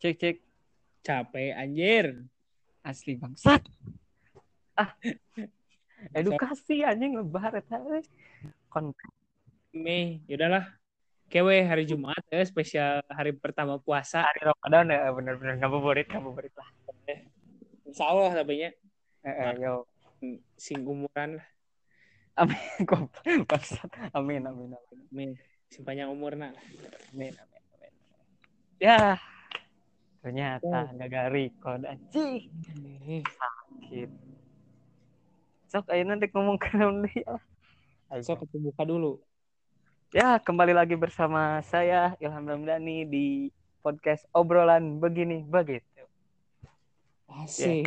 Cek cek Capek anjir. asli bangsat. Ah. Edukasi anjing lebar eta. Konten Mei, yaudahlah. Kewe hari Jumat ya spesial hari pertama puasa. hari Ramadan ya bener-bener ngabuburit ngabuburit lah. Insya Allah tapi nya Eh, eh, yo. sing umuran lah. Amin. Kok bangsat. Amin amin amin. Sing panjang umurna lah. Amin amin amin. Ya. Ternyata gagal record anjing. Sakit. Sok ayo nanti ngomong ke dia. So kita buka dulu. Ya, kembali lagi bersama saya Ilham Ramdhani di podcast obrolan begini begitu. Asik.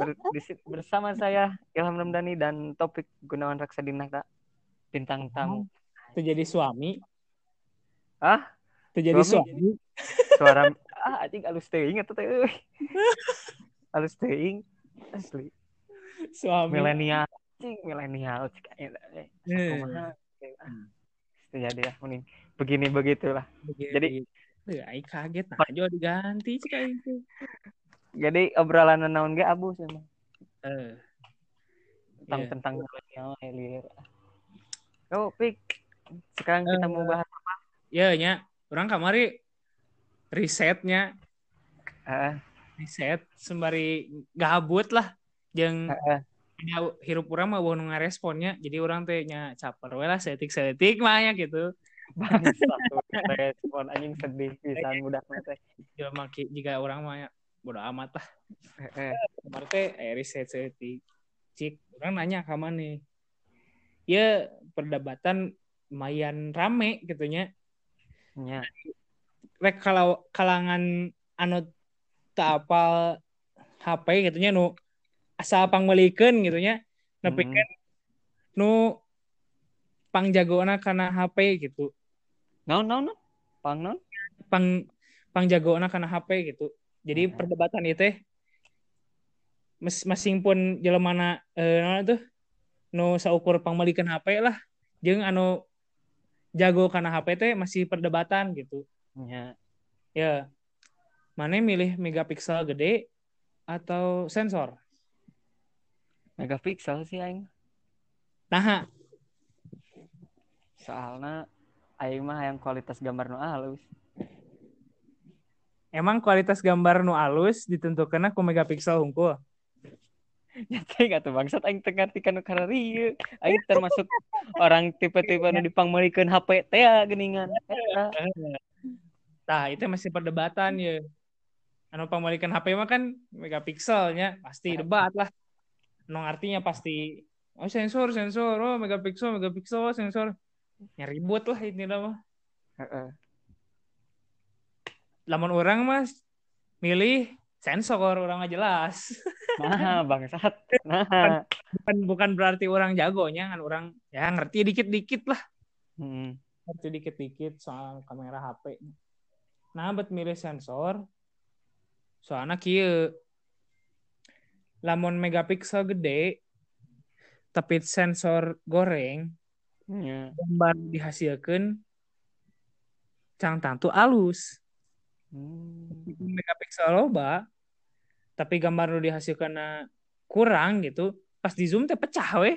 Ber- si- bersama saya Ilham Ramdhani dan topik Gunawan Raksadinata bintang tamu. Itu jadi suami. Ah, Itu jadi Suami? suara ah anjing alus teuing eta teh. Alus teuing asli Suami. milenial anjing milenial cik eta eh. Eh. Kumaha? Itu jadi ya mending begini begitulah. Jadi- Eh, Aing kaget nah aja diganti cik aing. Jadi obrolan naon ge abu sih emang. Eh. tentang Iya. tentang milenial elir. Oh, Pik. Sekarang kita Eh. mau bahas Ya nya, orang kamari risetnya. Eh, riset sembari gabut lah. Jeung eh, nya hirup urang mah nu ngaresponnya jadi orang teh nya caper we lah setik-setik mah ya gitu. Respon anjing sedih pisan budak teh. ya maki jika orang mah ya bodo amat lah. Kemarin teh eh, riset setik. Cik orang nanya ke mana ya perdebatan lumayan rame gitunya Nya. rek kalau kalangan anu tak apal HP gitunya nu asal pangmelikeun gitunya tapi Hmm. nu pangjagona karena HP gitu Naon naon naon? Pang naon? pang pangjagona karena HP gitu jadi Hmm. perdebatan itu teh mes masing pun jelemana eh naon tuh nu saukur pangmelikeun HP lah jeung anu jago karena HP teh masih perdebatan gitu Nya. Ya, mana milih megapiksel gede atau sensor? Megapiksel sih aing. Nah, Soalnya aing mah yang kualitas gambar nu halus. emang kualitas gambar nu alus ditentukan aku megapiksel hungkul. Ya teh atuh bangsat aing teu ngarti kana kana rieu. Aing termasuk orang tipe-tipe nu dipangmelikeun HP teh ya geuningan. Eta. Nah, itu masih perdebatan ya. Anu pangmalikan HP mah kan megapikselnya pasti debat lah. Anu artinya pasti oh sensor sensor oh megapiksel megapiksel oh, sensor. Ya ribut lah ini mah. Heeh. Lamun orang mas milih sensor orang nggak jelas. Nah, bangsat. Nah. bukan bukan berarti orang jagonya kan orang ya ngerti dikit-dikit lah Hmm. ngerti dikit-dikit soal kamera HP nah buat milih sensor soalnya kieu lamun megapiksel gede tapi sensor goreng Nya. gambar dihasilkan cang tantu alus Hmm. megapiksel loba tapi gambar nu dihasilkan kurang gitu pas di zoom teh pecah weh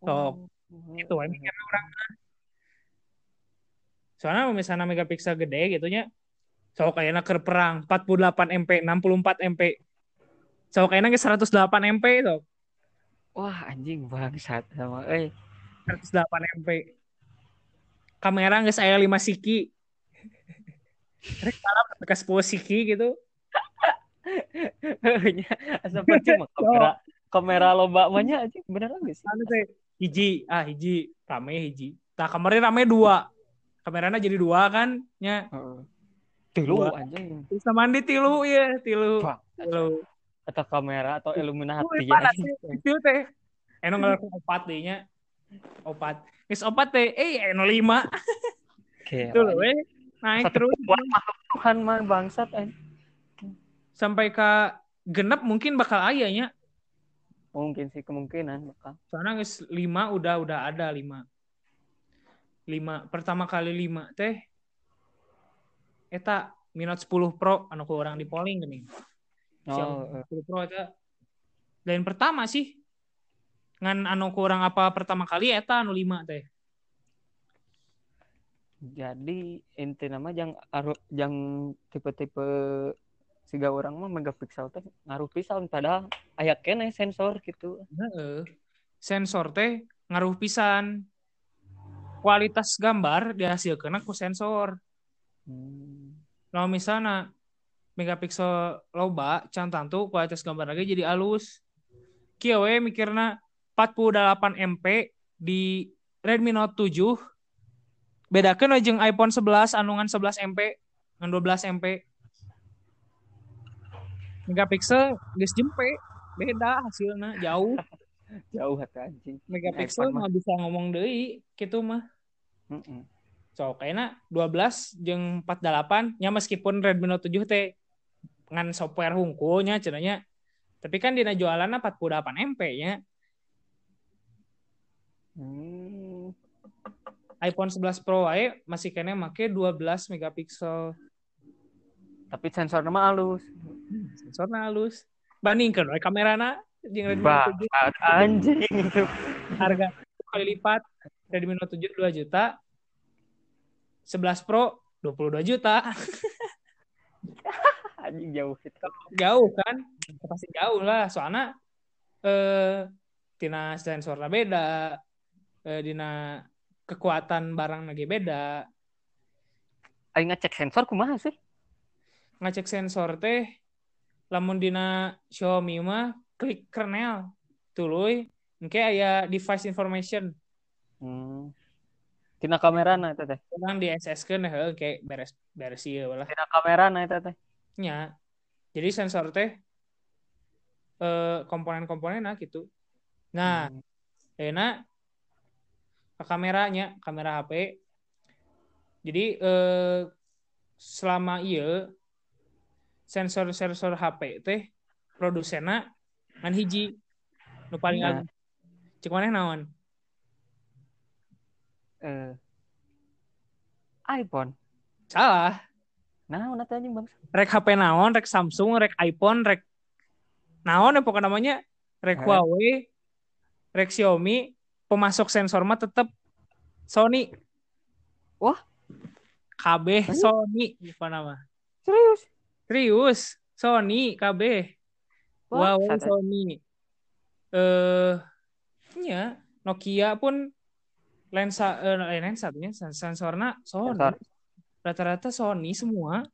Sok. Itu we mikir orang. Soalnya misalnya megapiksel gede gitu nya. Sok kayaknya keur perang 48 MP, 64 MP. Sok kayaknya ge 108 MP sok. Wah, anjing bangsat sama euy. 108 MP. Kamera geus aya 5 siki. Ke 10 siki gitu. Nya asa percuma kamera kamera loba mah nya anjing beneran geus. Anu teh hiji, ah hiji rame hiji. Tah kemarin rame dua. Kameranya jadi dua kan nya. Heeh. Tilu anjing. Terus mandi tilu ya, tilu. Tilu. atau kamera atau Illuminati Wih, ya. sih. Itu teh. Eno ngelakuin opat deh nya. Opat. Geus opat teh, eh eno lima. Oke. Loh, weh. Naik Satu terus buat makhluk Tuhan mah bangsat anjing. sampai ke genep mungkin bakal ayahnya. Mungkin sih kemungkinan bakal. Soalnya geus lima udah udah ada lima. Lima pertama kali lima teh eta Mi Note 10 Pro anu ku orang di polling gini. Oh, Xiaomi 10 Pro eta dan pertama sih ngan anu ku orang apa pertama kali eta anu 5 teh. Jadi inti nama yang yang tipe-tipe siga orang mah megapiksel teh ngaruh pisan padahal aya kene sensor gitu. Heeh. Sensor teh ngaruh pisan. Kualitas gambar dihasilkeun ku sensor. Hmm. Nah misalnya megapiksel loba can tantu kualitas gambar lagi jadi alus. Kieu we mikirna 48 MP di Redmi Note 7 we jeung iPhone 11 anungan 11 MP ngan 12 MP. Megapiksel geus jempe beda hasilnya jauh Jauh hati anjing. megapiksel iPhone mah. bisa ngomong deui gitu mah Mm-mm. so kayaknya 12 jeung 48 nya meskipun Redmi Note 7 teh ngan software hungkulnya cenanya tapi kan dina jualannya 48 MP nya Hmm. iPhone 11 Pro wae masih kene make 12 megapiksel. Tapi sensor nama halus. sensorna halus. Bandingkeun we kamerana jeung Redmi Note 7 anjing. Itu. harga kali lipat. Redmi Note 7 2 juta. 11 Pro 22 juta. Anjing jauh itu. jauh kan? Pasti jauh lah. Soalnya eh tina sensornya beda. Eh, dina kekuatan barang lagi beda Aing ngecek sensor kumaha sih? ngecek sensor teh lamun dina Xiaomi mah klik kernel tuluy engke aya device information Hmm. Tina kamerana eta teh. orang di SS kan heuh kayak beres beres ieu lah Tina kamerana eta teh. nya jadi sensor teh eh komponen-komponenna gitu nah Hmm. enak ke kameranya kamera HP jadi eh, selama iya sensor-sensor HP teh produsenna ngan hiji nu paling Nah. cek maneh naon Eh. iPhone. salah Nah, mana teh anjing Bang? rek HP naon rek Samsung rek iPhone rek naon ya pokoknya namanya rek Eh. Huawei rek Xiaomi pemasok sensor mah tetep Sony. Wah. KB Serius? Sony. Apa nama Serius? serius. Sony KB Wah, sat- Sony. Eh ya Nokia pun lensa eh lensa nya sen- sensorna Sony. Sensor. rata-rata Sony semua.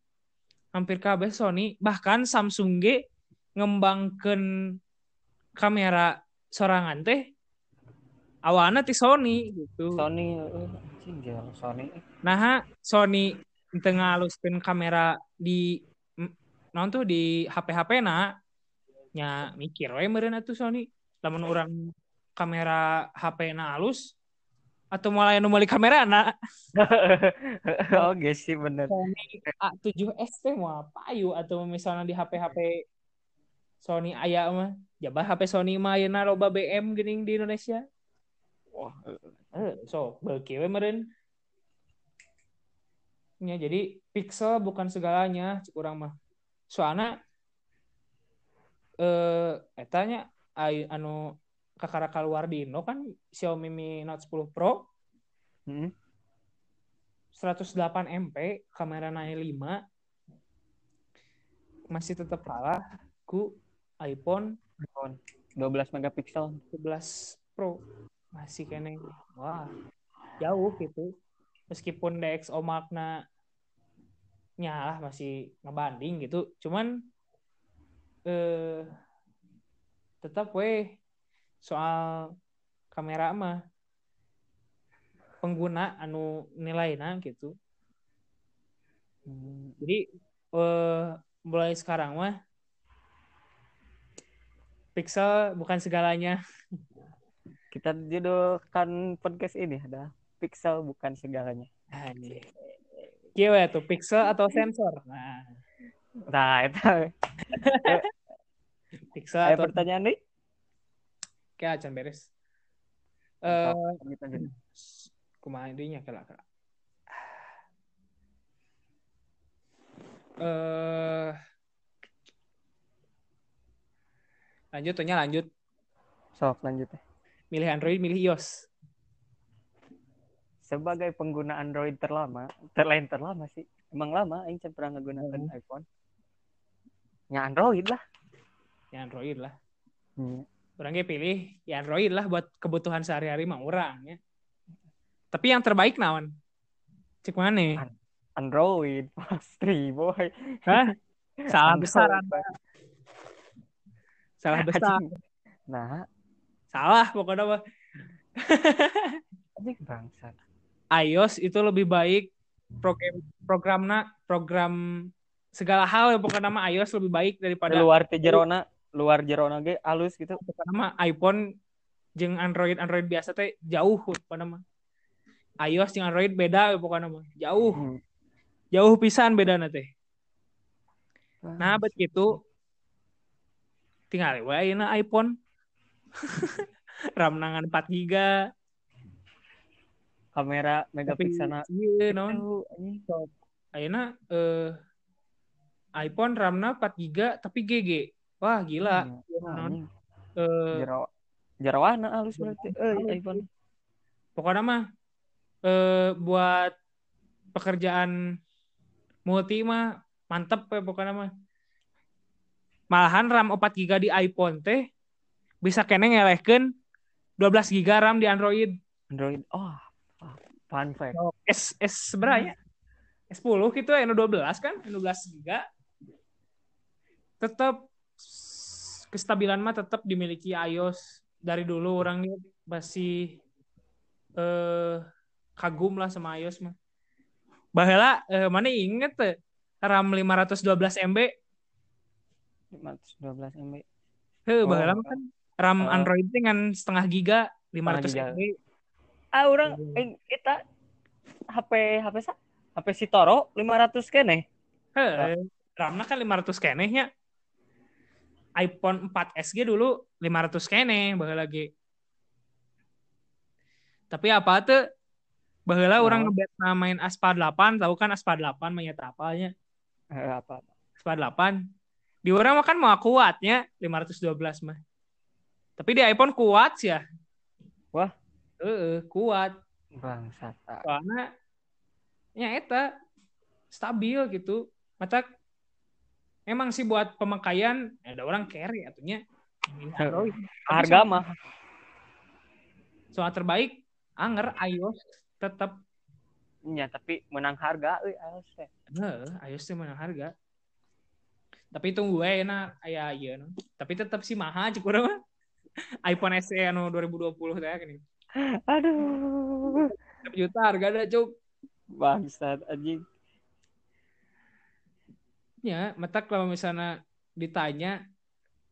Hampir kabeh Sony. Bahkan Samsung G ngembangkan kamera sorangan teh awana ti Sony gitu Sony eh, anjing gila, Sony. nah Sony tengah haluskeun kamera di naon tuh di HP-HP na nya mikir we meureun atuh Sony lamun orang kamera HP na halus atau mulai meuli kamera na Oke sih bener. Sony A7S teh mau payu atau misalnya di HP-HP Sony aya mah jabah HP Sony mah ayeuna loba BM geuning di Indonesia Wah, eh, Eh, so beuki we meureun Ya, jadi pixel bukan segalanya cek urang mah. Soalnya eh etanya ai anu kakara keluar di Indo kan Xiaomi Mi Note 10 Pro hmm. 108 MP, kamera naik 5 masih tetap kalah ku iPhone iPhone 12 megapiksel. 11 Pro masih kene. Wah jauh gitu. Meskipun DxO makna nyalah masih ngebanding gitu. Cuman eh tetap weh soal kamera mah pengguna anu nilainya gitu. Hmm. jadi eh mulai sekarang mah pixel bukan segalanya Kita judulkan podcast ini ada pixel bukan segalanya. Anjir. Gimana tuh pixel atau sensor? Nah, Nah, itu pixel ada atau pertanyaan nih. kayak acan beres. Eh, kumaha dinya kala kala. eh lanjut lanjut. Sok lanjut ya. Milih Android, milih iOS. Sebagai pengguna Android terlama, terlain terlama sih. Emang lama aing pernah menggunakan iPhone. Ya Android lah. Ya Android lah. Hmm. Orangnya pilih ya Android lah buat kebutuhan sehari-hari mah orang ya. Tapi yang terbaik naon? Cek mana? Android pasti boy. Hah? Salah Android, besar. Boy. Salah besar. Nah, Salah pokoknya mah. bangsat. iOS itu lebih baik program programna program segala hal ya pokoknya nama iOS lebih baik daripada Luar jerona, luar jerona ge alus gitu. pokoknya mah iPhone jeung Android Android biasa teh jauh pokoknya mah iOS jeung Android beda ya pokoknya mah jauh Hmm. jauh pisan beda teh nah begitu tinggal ayeuna iPhone RAM nangan 4 giga. Kamera tapi megapikselna iya non. ayeuna eh iPhone RAM-na 4 giga tapi GG wah gila. Hmm, anjing. eh Jero jerawana alus berarti. Eh, iPhone. pokoknya mah eh buat pekerjaan multi mah mantep ya pokoknya mah. Malahan RAM 4 GB di iPhone teh bisa kene ngelehkeun 12 GB RAM di Android Android. Oh, fun fact. S S seberapa ya S10 gitu ya 12 kan 12 GB tetap kestabilan mah tetap dimiliki iOS dari dulu orangnya masih eh kagum lah sama iOS mah. Baheula eh, mana inget tuh RAM 512 MB. 512 MB. Heuh, Oh, baheula mah kan RAM oh. Android teh kan setengah giga 500 giga. MB. Ah, orang Iya. eh, kita HP HP sa? HP si Toro 500 kene. Heuh, RAM-na kan 500 keneh nya. iPhone 4S ge dulu 500 keneh baheula ge. Tapi apa tuh baheula Oh. orang ngebet main Aspad 8, tahu kan Aspad 8 mainnya apanya? Eh, apa? Aspad 8. Di orang mah kan mau kuatnya 512 mah. Tapi di iPhone kuat sih ya. Wah. Heeh, kuat. Bangsat. Soalnya ya eta stabil gitu. Mata emang sih buat pemakaian ada orang carry atunya. Harga mah Soal terbaik anger iOS tetap ya, tapi menang harga euy iOS teh. Heeh, iOS teh menang harga. Tapi tunggu we na aya ieu no. Tapi tetap sih mahal urang mah. iPhone SE anu 2020 teh gini. Aduh. 6 juta harga dah cuk. Bangsat anjing. Ya, mata kalau misalnya ditanya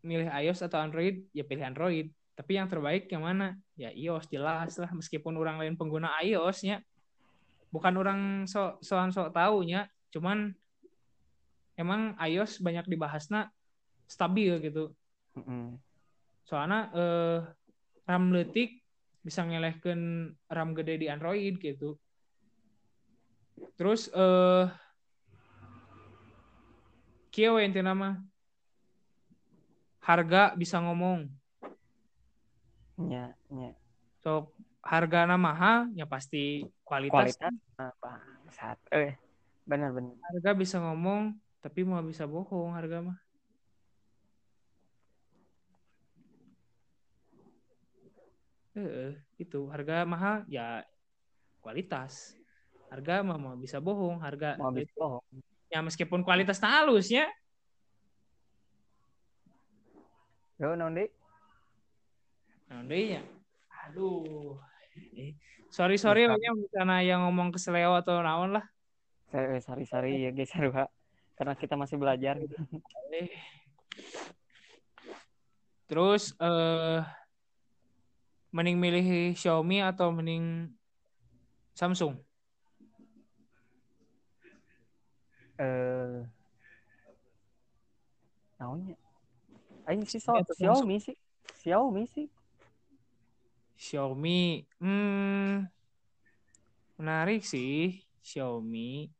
milih iOS atau Android, ya pilih Android. Tapi yang terbaik yang mana? Ya iOS jelas lah meskipun orang lain pengguna iOS-nya. Bukan orang sok soan sok taunya, cuman emang iOS banyak dibahasnya stabil gitu. Heeh. Soalnya eh, RAM leutik bisa ngelehkeun RAM gede di Android gitu. Terus eh we intina mah harga bisa ngomong. Nya, nya. So harga mahal ya pasti kualitas. Kualitas ah, bangsat. Eh, benar benar. Harga bisa ngomong tapi mau bisa bohong harga mah. Eh, itu harga mahal ya kualitas. Harga mah mau bisa bohong, harga Mau habis bohong. ya meskipun kualitas halus ya. Yo? Nah, deui nya. Aduh. Eh, sorry sorry Bisa. nya misalnya yang ngomong keseleo atau naon lah. Saya sari-sari ya guys sarua. Karena kita masih belajar. Eh. Terus eh mending milih Xiaomi atau mending Samsung? Eh naonnya? Aing sih so, Xiaomi sih. Xiaomi sih. Xiaomi, hmm, menarik sih Xiaomi.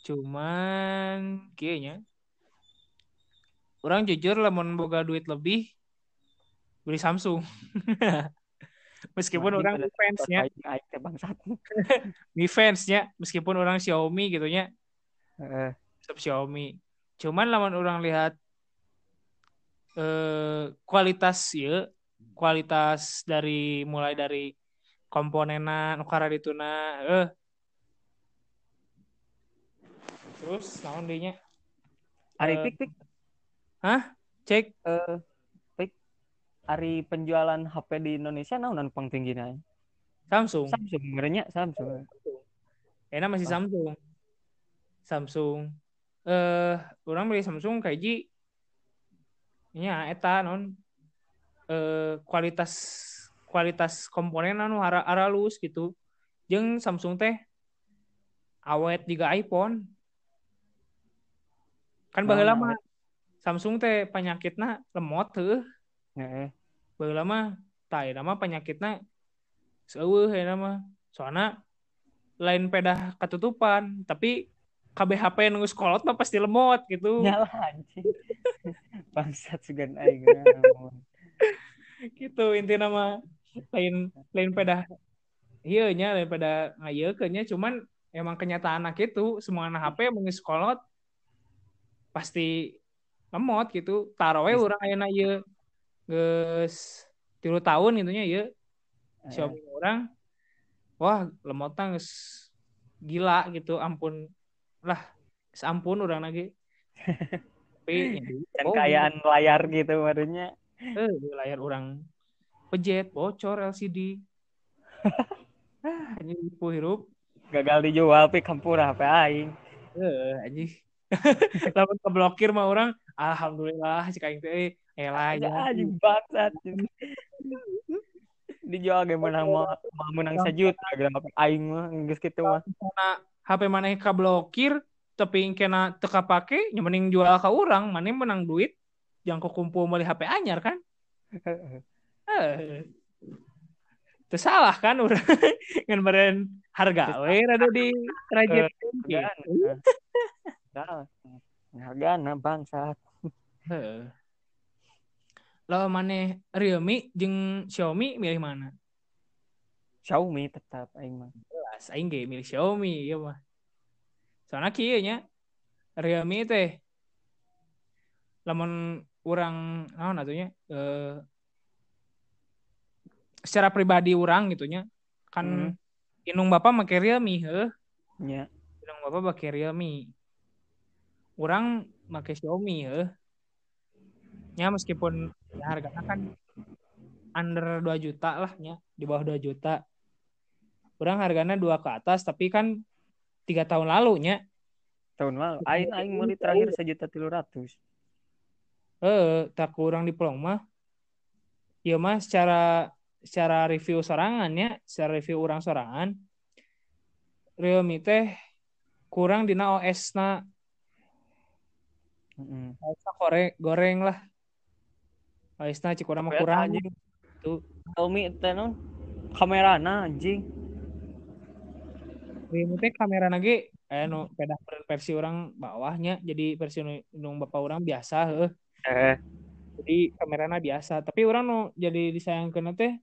cuman kayaknya orang jujur lamun boga duit lebih beli Samsung meskipun orang fansnya. bangsat. mi fansnya meskipun orang Xiaomi gitu nya. Tetap Xiaomi. Cuman lamun orang lihat eh kualitas ya kualitas dari mulai dari komponena nukara dituna eh. Terus naon deui nya? Ari Eh, pik cek. eh pik Ari penjualan HP di Indonesia naonan pang tinggina? Samsung. Samsung ngerenya Samsung. enak masih Ah. Samsung. Samsung. Eh orang beli Samsung kayak ji nya eta non eh kualitas kualitas komponen anu hara halus gitu. Jeung Samsung teh awet juga iPhone. Kan baheula mah Samsung teh penyakitna lemot Heeh. Tah eta mah penyakitna seueuh eta mah soalna lain pedah ketutupan tapi kabeh HP nunggu sekolot mah pasti lemot gitu Nyala anjing. Bangsat sugan aing. naon. gitu intinya mah lain lain pedah iya nya lain pada ngayekeun nya cuman emang kenyataan anak itu semua anak HP mau sekolot pasti lemot gitu taruh we Yes. urang ayeuna ieu geus tilu tahun gitunya ieu. Heeh. Xiaomi orang wah lemotna geus gila gitu ampun. Lah ampun urang lagi tapi ya, Dan oh, kayaan layar gitu barunya. eh layar orang pejet bocor LCD ini ibu hirup. Gagal dijual pik hampura HP aing. eh anjing. Lamun keblokir mah orang alhamdulillah cik aing teh elah Aja ya anjing bangsat. Dijual ge menang mau mau menang sejuta gitu HP aing mah geus kitu mah. HP mana keblokir tapi kena teka pake nya mending jual ke orang mana menang duit yang kumpul beli HP anyar kan eh Terus salah kan udah ngan beren harga we rada di kerajaan Hargana. Salah. Hargana bangsat. Heeh. Lo mana Realme jeung Xiaomi milih mana? Xiaomi tetap aing mah. Jelas aing ge milih Xiaomi ya mah. Soalnya kieu nya Realme teh lamun urang naon atunya eh secara pribadi urang gitu nya kan inung bapak make Realme heuh Nya. inung bapak make Realme urang make Xiaomi heuh nya meskipun ya harganya kan under 2 juta lah nya di bawah 2 juta. Urang harganya dua ke atas tapi kan tiga tahun lalu nya Tahun lalu. Aing aing meuli terakhir sejuta tilu ratus. eh tak kurang di pelong mah ya mah secara secara review sorangan ya secara review orang sorangan. Realme teh kurang dina OS na. OS na goreng, goreng lah OS na cik urang mah kurang. anjing. Tuh. Xiaomi teh non kamerana anjing. Realme teh kamera lagi eh nu pedah versi orang bawahnya. Jadi versi nu bapak orang biasa heuh Eh, jadi kameranya biasa. Tapi orang nu jadi disayangkan teh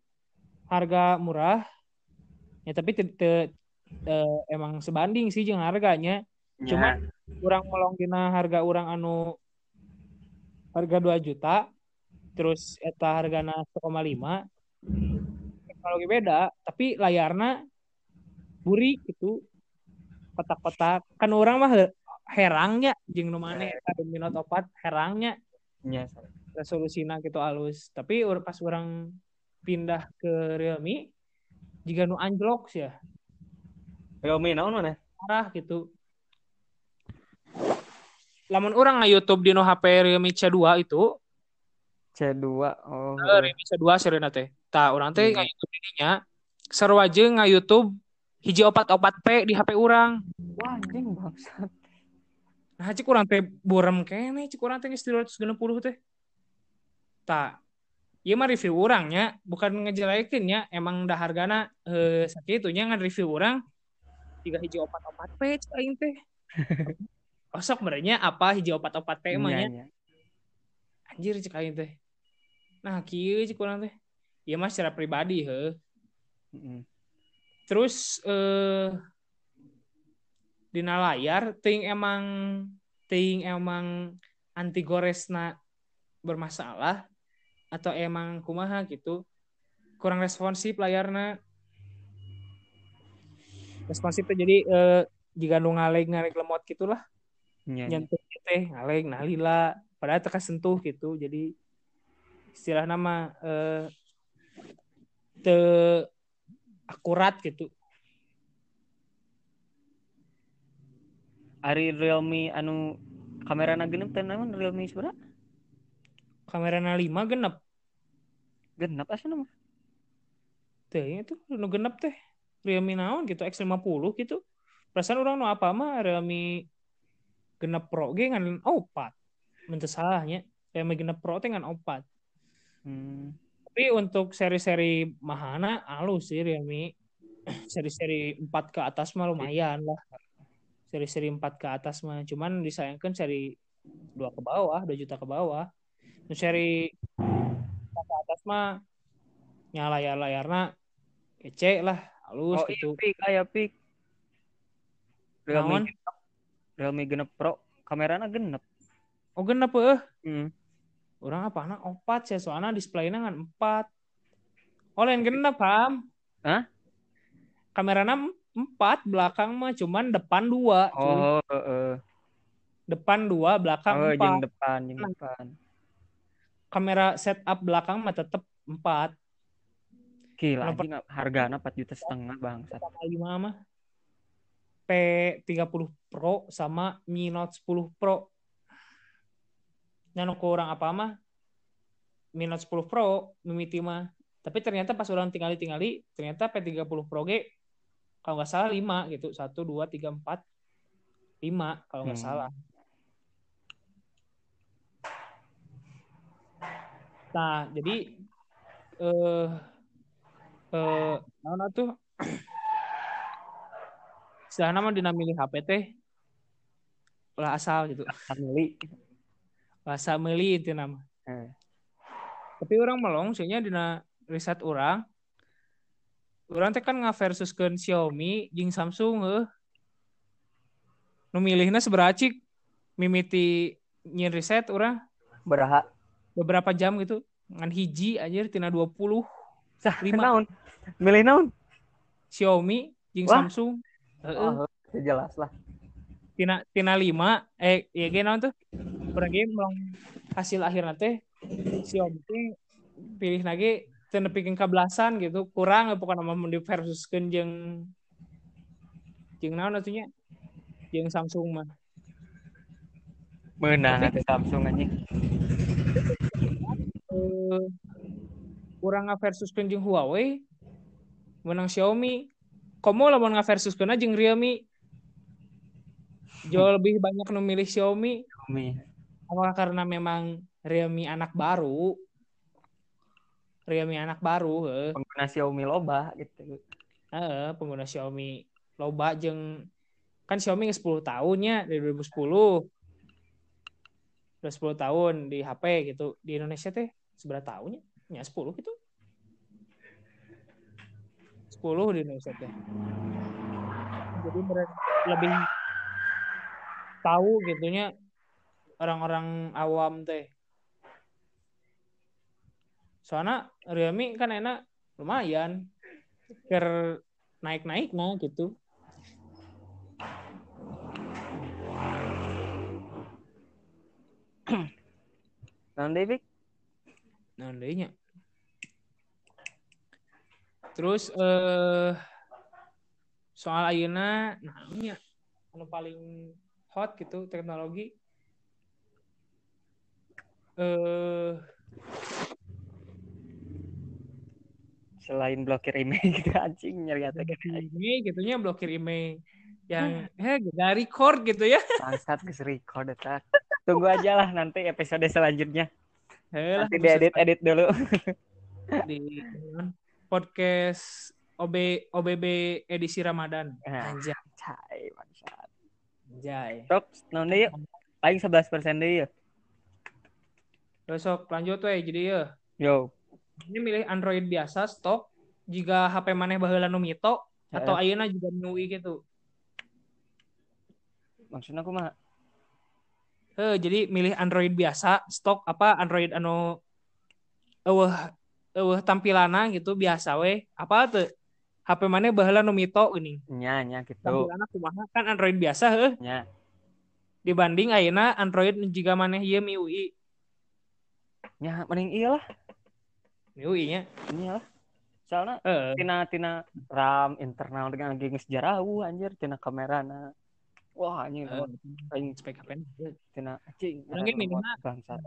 harga murah. Ya tapi te- te- te- emang sebanding sih jeung harganya. Cuma- orang molong dina harga orang anu harga 2 juta terus eta hargana 1,5 teknologi beda tapi layarna buri gitu. Kotak-kotak. Kan orang mah he- herangnya jeung nu maneh eta Redmi Note 4 herangnya. Nya. resolusina gitu halus tapi pas orang pindah ke Realme jika nu anjlok sih ya. Xiaomi naon mana? parah gitu. Lamun orang nge YouTube di no HP Realme C2 itu C2. Oh. Realme C2 serena teh tah orang teh Hmm. nge YouTube dinya seru aja nge YouTube hiji opat opat P di HP orang Wah, anjing bangsat. nah cik orang teh burem kene cik orang teh geus 360 teh tak Iya mah review orangnya bukan ngejelekin ya emang dah hargana eh sakitunya ngan review orang tiga hiji opat opat P cik aing teh osok berenya apa hijau opat opat teh emangnya Nya, nya. anjir cek aing teh nah kieu cek urang teh Iya mas secara pribadi he. Mm-mm. Terus eh dina layar ting emang ting emang anti goresna bermasalah atau emang kumaha gitu kurang responsif layarna responsif tuh jadi eh, jika nu ngaleg ngaleg lemot gitulah Nya, nya. nyentuh teh ngaleg nah lila padahal teka sentuh gitu jadi istilah nama eh, te akurat gitu. Ari Realme anu kamera genep teh naon? Realme seberapa? kamera 5 genep. Genep asa nama? teh itu nu genep teh. Realme naon gitu X50 gitu. Perasaan orang nu apa mah Realme genep Pro ge ngan opat. Salahnya Realme genep Pro teh ngan opat Hmm. tapi untuk seri-seri mahana halus sih Realme seri-seri 4 ke atas mah lumayan lah seri-seri 4 ke atas mah cuman disayangkan seri 2 ke bawah 2 juta ke bawah nu seri 4 ke atas mah nyala layar layarna kece lah halus Oh, gitu iya, pik, aya pik. Realme genep. Realme genep Pro, kamerana genep. oh genep eh Hmm. Orang apa anak opat sih soalnya displaynya kan empat oh lain genep paham Hah? kameranya empat belakang mah cuman depan dua cuy. Oh, heeh. depan dua belakang Oh, empat jeung depan, Nah. depan. kamera setup belakang mah tetep empat Gila, Kenapa? anjing hargana 4 juta setengah sama lima mah P30 Pro sama Mi Note 10 Pro Nano kurang apa mah Mi Note 10 Pro mimiti mah. Tapi ternyata pas orang tinggali tinggali ternyata P30 Pro G kalau nggak salah 5 gitu. Satu dua tiga empat lima kalau nggak Hmm. salah. Nah jadi eh eh naon tuh? Istilah nama dina milih HP teh ulah asal gitu. Family. Bahasa meuli itu nama Eh. tapi orang melong sehingga dina riset orang orang teh kan ngaversuskeun Xiaomi jeung Samsung heuh nu milihna seberacik mimiti nyin riset orang Beraha. beberapa jam gitu ngan hiji anjir tina 20 Sah, Lima. naon? Milih naon? Xiaomi jeung Wah. Samsung Heeh. Oh, jelas lah. tina tina lima eh ya ge naon tuh urang ge melong hasil akhirna teh Xiaomi teh pilih lagi teu nepikeun kabelasan gitu. Kurang pokoknya mun di versuskeun jeung jeung naon atunya? Jeung Samsung mah. Menang atuh Samsung anjing. eh urang ngaversuskeun jeung Huawei menang Xiaomi. Komo lamun ngaversuskeun jeung Realme. Jauh lebih banyak nu milih Xiaomi. Xiaomi. Apakah karena memang Realme anak baru? Realme anak baru, heh. Pengguna Xiaomi loba gitu. Heeh, pengguna Xiaomi loba jeung kan Xiaomi nge 10 tahunnya dari 2010. Udah 10 tahun di HP gitu. Di Indonesia teh seberapa tahunnya? Ya 10 gitu. 10 di Indonesia teh. Jadi mereka lebih tahu gitunya orang-orang awam teh. Soalnya Realme kan enak lumayan ker naik-naik nah gitu. Deui, Pik? Nah, nya. Terus eh soal ayeuna nah nya anu paling hot gitu teknologi eh Selain blokir email gitu anjing nyari blokir email gitunya blokir email yang eh gak record gitu ya. Bangsat geus record eta. Tunggu aja lah nanti episode selanjutnya. Heh lah, Nanti diedit-edit dulu. di podcast OB OBB edisi Ramadan. Nah. Anjir. Cai bangsat. Jai. Sok, naon deui? Paling 11% deui ya. Besok lanjut we jadi ya. Yo. Ini milih Android biasa stok jika HP maneh baheula nu mito atau ayeuna juga MIUI gitu. Maksudnya aku mah Eh, jadi milih Android biasa, stok apa Android anu eueuh eueuh tampilana gitu biasa we. Apa tuh? HP mana baheula nu mito geuning. nya nya gitu. Tampilana kumaha kan Android biasa heuh. Nya. Dibanding ayeuna Android jika maneh ieu MIUI. Nya mending iyalah. MIUI nya. Iyalah. Soalnya Heeh. tina tina RAM internal dengan lagi jauh anjir tina kamerana. Wah anjing Eh, aing spek HP tina anjing. Mungkin minimal bangsat.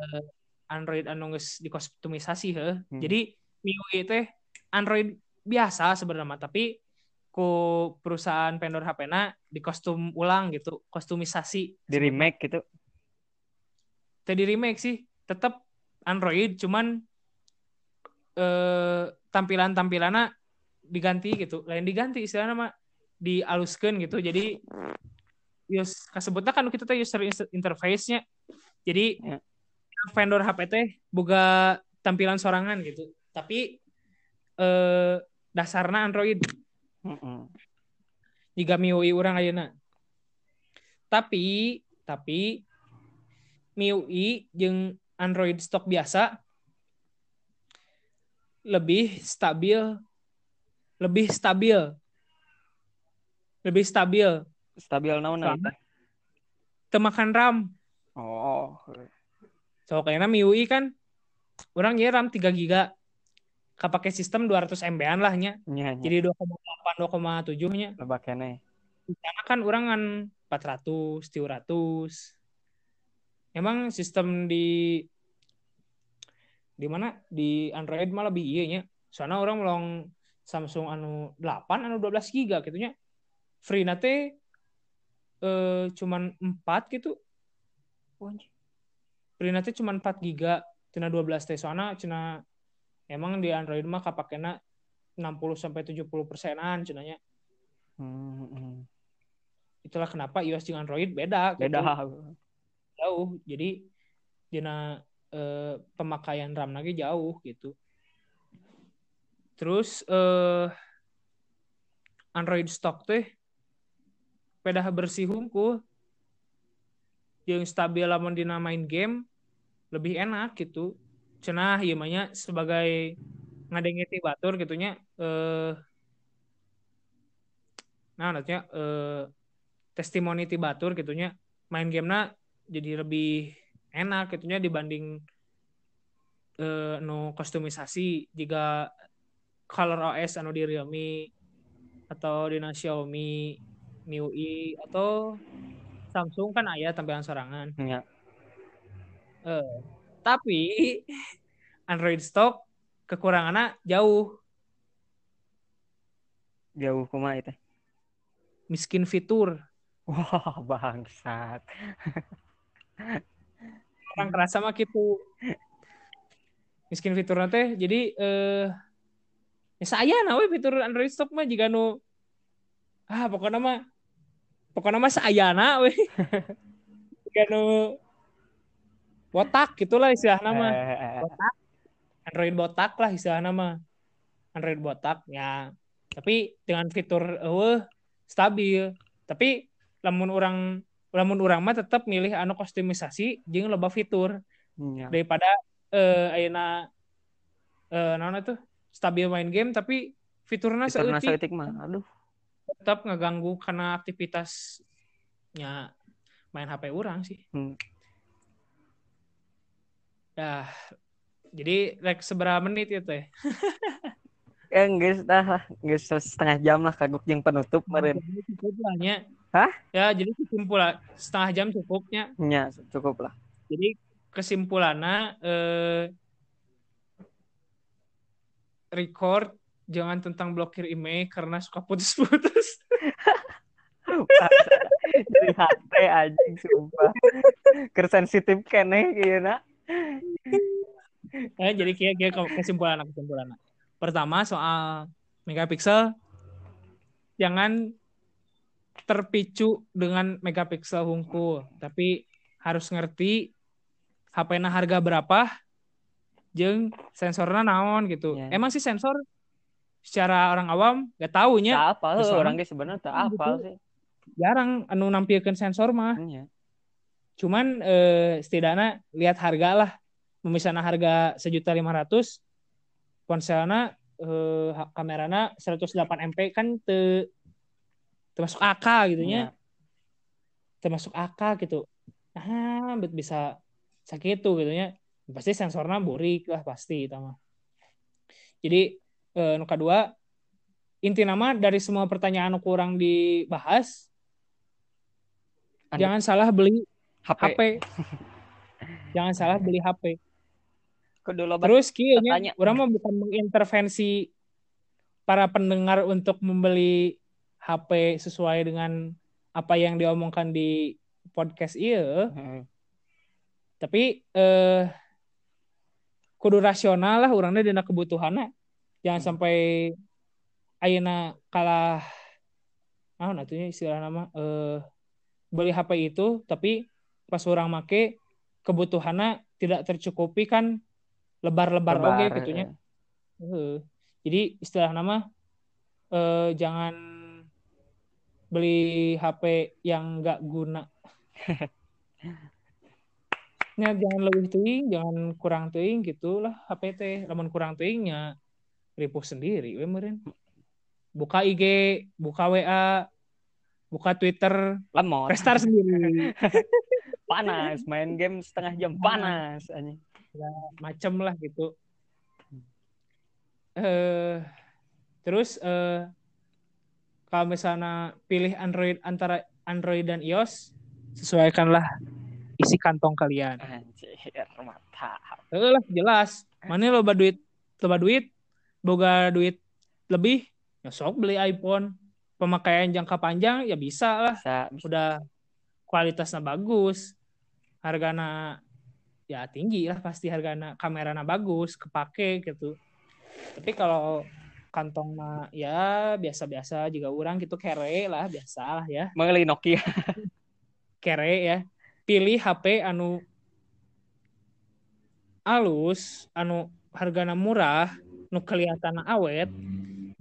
Android anu geus dikustomisasi heuh. Hmm. Jadi MIUI teh Android biasa sebenarnya tapi ku perusahaan vendor HP-na dikostum ulang gitu, kostumisasi. Di remake gitu. Tadi remake sih, tetap Android cuman eh tampilan-tampilannya diganti gitu. Lain diganti istilahnya mah dialuskan gitu. Jadi yus kasebutna kan kita teh user interface-nya. Jadi Ya. vendor HP teh boga tampilan sorangan gitu. Tapi eh dasarna Android Heeh. jika MIUI orang ayeuna. Tapi tapi MIUI jeung Android stok biasa lebih stabil lebih stabil lebih stabil. Stabil naon temakan RAM. Oh. so kayaknya MIUI kan orang ya RAM 3 giga. Kapake sistem 200 MB-an lah nya. Nya nya. jadi 2,8 2,7 nya. Loba keneh. karena kan orang kan 400 300 emang sistem di di mana di Android malah lebih iya nya soalnya orang melong Samsung anu 8 anu 12 giga gitu nya free nate eh cuman 4 gitu Oh, anjing. free nate cuman 4 giga tina 12 teh soalnya cina emang di Android mah kapakena 60 sampai 70 persenan cenanya Hmm, hmm. itulah kenapa iOS dengan Android beda gitu. Beda. jauh jadi dina eh, pemakaian RAM lagi jauh gitu. Terus eh Android stock teh pedah bersih hungkul yang stabil lamun dina main game lebih enak gitu. Cenah ieu nya sebagai ngadengeti batur gitunya eh nah nantinya eh testimoni ti batur gitunya main gamenya jadi lebih enak gitunya dibanding eh no kostumisasi jika color OS anu di Realme atau di Xiaomi MIUI atau Samsung kan aya tampilan sorangan Nya. eh tapi Android stock kekurangannya jauh Jauh kumaha itu. miskin fitur Wah, bangsat. orang kerasa mah gitu. Miskin fitur teh jadi eh ya saya nawe fitur Android stock mah jika nu ah pokoknya mah pokoknya mah saya we jika nu botak gitulah istilahnya mah. Eh, eh, eh. botak. Android botak lah istilahnya mah. Android botak ya. Tapi dengan fitur eueuh stabil. Tapi lamun orang lamun orang mah tetap milih anu kostumisasi jeung loba fitur Nya. daripada eh ayeuna eh naon tuh stabil main game tapi fiturnya Fiturna seutik mah. Aduh. tetap ngeganggu karena aktivitasnya main HP orang sih. Hmm. Ya, jadi like seberapa menit ya teh? Ya geus dah lah, geus setengah jam lah kaguk jeung penutup nya. Hah? Ya, jadi kesimpulan setengah jam cukupnya. Nya, cukup lah. Jadi kesimpulannya eh, record jangan tentang blokir email karena suka putus-putus. Jadi HP anjing sumpah. Ker sensitif keneh kayaknya. Eh, jadi kayak kayak kesimpulan kesimpulan. Pertama soal megapixel jangan terpicu dengan megapiksel hungkul, tapi harus ngerti HP na harga berapa jeng sensornya naon gitu. Ya. Emang sih sensor secara orang awam gak taunya tak apa Terus orang ge sebenarnya tak Gitu. apa sih jarang anu nampilkan sensor mah. Iya. Cuman eh, setidaknya lihat harga lah. Misalnya harga sejuta lima ratus, ponselnya eh, kamerana 108 MP kan te, termasuk AK gitu Iya. nya, termasuk AK gitu. Ah, bisa sakit tuh gitu nya. Pasti sensornya burik lah pasti itu mah. Jadi eh, nu kedua inti nama dari semua pertanyaan nu kurang dibahas, Anda- jangan salah beli HP, HP. Jangan salah beli HP. kudu loba Terus kayaknya orang mau bukan mengintervensi para pendengar untuk membeli HP sesuai dengan apa yang diomongkan di podcast iya, Heeh. tapi eh kudu rasional lah orangnya dina kebutuhannya. Jangan sampai ayeuna kalah naon atunya istilah nama eh beli HP itu tapi pas orang make kebutuhannya tidak tercukupi kan lebar-lebar oge Lebar, gitunya. eh. Heeh. Jadi istilah nama eh, jangan beli HP yang nggak guna. Nya jangan lebih teuing, jangan kurang teuing gitulah HP teh. Lamun kurang teuingnya ripuh sendiri we meureun. Buka IG, buka WA, buka Twitter, lemot restart sendiri. panas main game setengah jam panas anjing macem lah gitu. Eh terus eh kalau misalnya pilih Android antara Android dan iOS, sesuaikanlah isi kantong kalian. anjir mata Eh lah jelas. Mana loba duit, loba duit, boga duit lebih, ya sok beli iPhone. Pemakaian jangka panjang ya bisa lah. bisa bisa Udah kualitasnya bagus, hargana ya tinggi lah pasti hargana kamerana bagus, kepake gitu. Tapi kalau kantong mah ya biasa-biasa juga orang gitu kere lah biasa lah ya. Mengelih Nokia kere ya. Pilih HP anu alus anu hargana murah nu kelihatan awet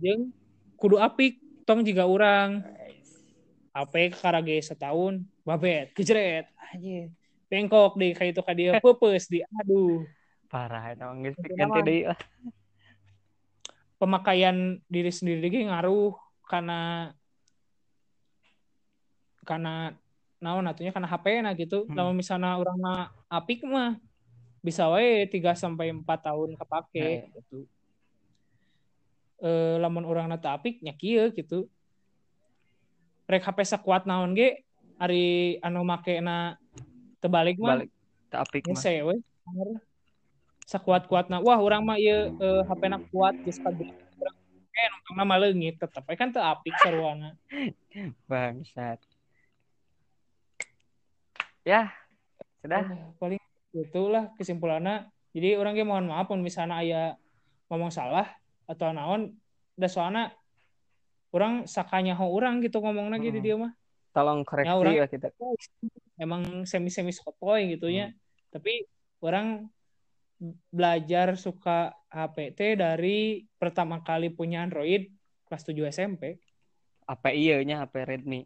jeung kudu apik tong juga orang HP karage setahun babet kejeret anjir bengkok di kayak itu dia pepes di aduh. Parah Itu ganti nama. deui lah pemakaian diri sendiri ge ngaruh karena karena naon atunya karena HP nah gitu. Hmm. Lamun misalnya orang mah apik mah bisa wae 3 sampai 4 tahun kepake Nah, iya. gitu. Eh lamun orang nata apik nya kieu gitu. Rek HP sakuat naon ge ari anu make na tebalik mah balik tak apik mah Sakuat-kuatna. Wah, orang mah ieu eh, HP-na kuat geus kabeh. Eh, nongkrongna mah leungit tetep we kan teu apik saruana. bangsat ya sudah Eh, paling itulah kesimpulannya. Jadi orang ge mohon maaf mun misalnya aya ngomong salah atau naon da soalna orang sakanya ho orang gitu ngomongna gitu Hmm. dia mah. tolong koreksi Ya, orang- ya kita emang semi-semi sotoy gitu ya. Tapi orang belajar suka HP teh dari pertama kali punya Android kelas 7 SMP. apa iya nya HP Redmi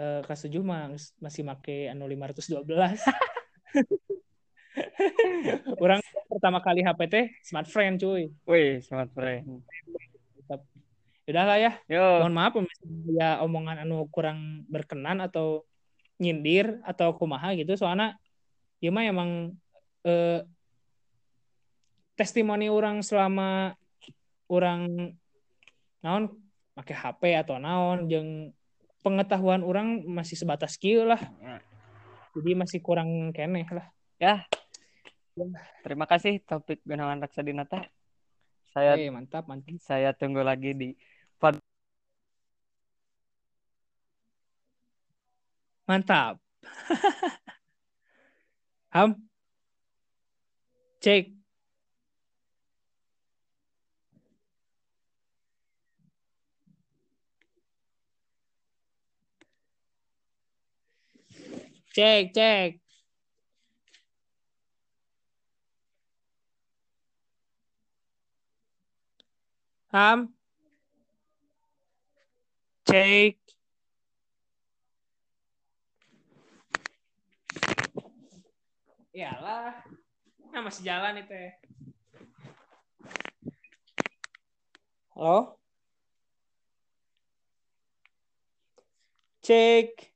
Eh, kelas 7 mah masih make anu 512. orang pertama kali HP teh smartphone cuy. wih smart friend Udah lah ya. yo Mohon maaf ya omongan anu kurang berkenan atau nyindir atau kumaha gitu soalnya ya mah emang eh, testimoni orang selama orang naon pakai HP atau naon jeung pengetahuan orang masih sebatas kieu lah. Jadi masih kurang keneh lah. Terima kasih topik Gunawan Raksadinata saya Oke, mantap mantap. saya tunggu lagi di mantap. Ham Jake. Jake, Jake. Um, Jake. Yeah. Lah. Nah, masih jalan itu ya. Halo? Cek.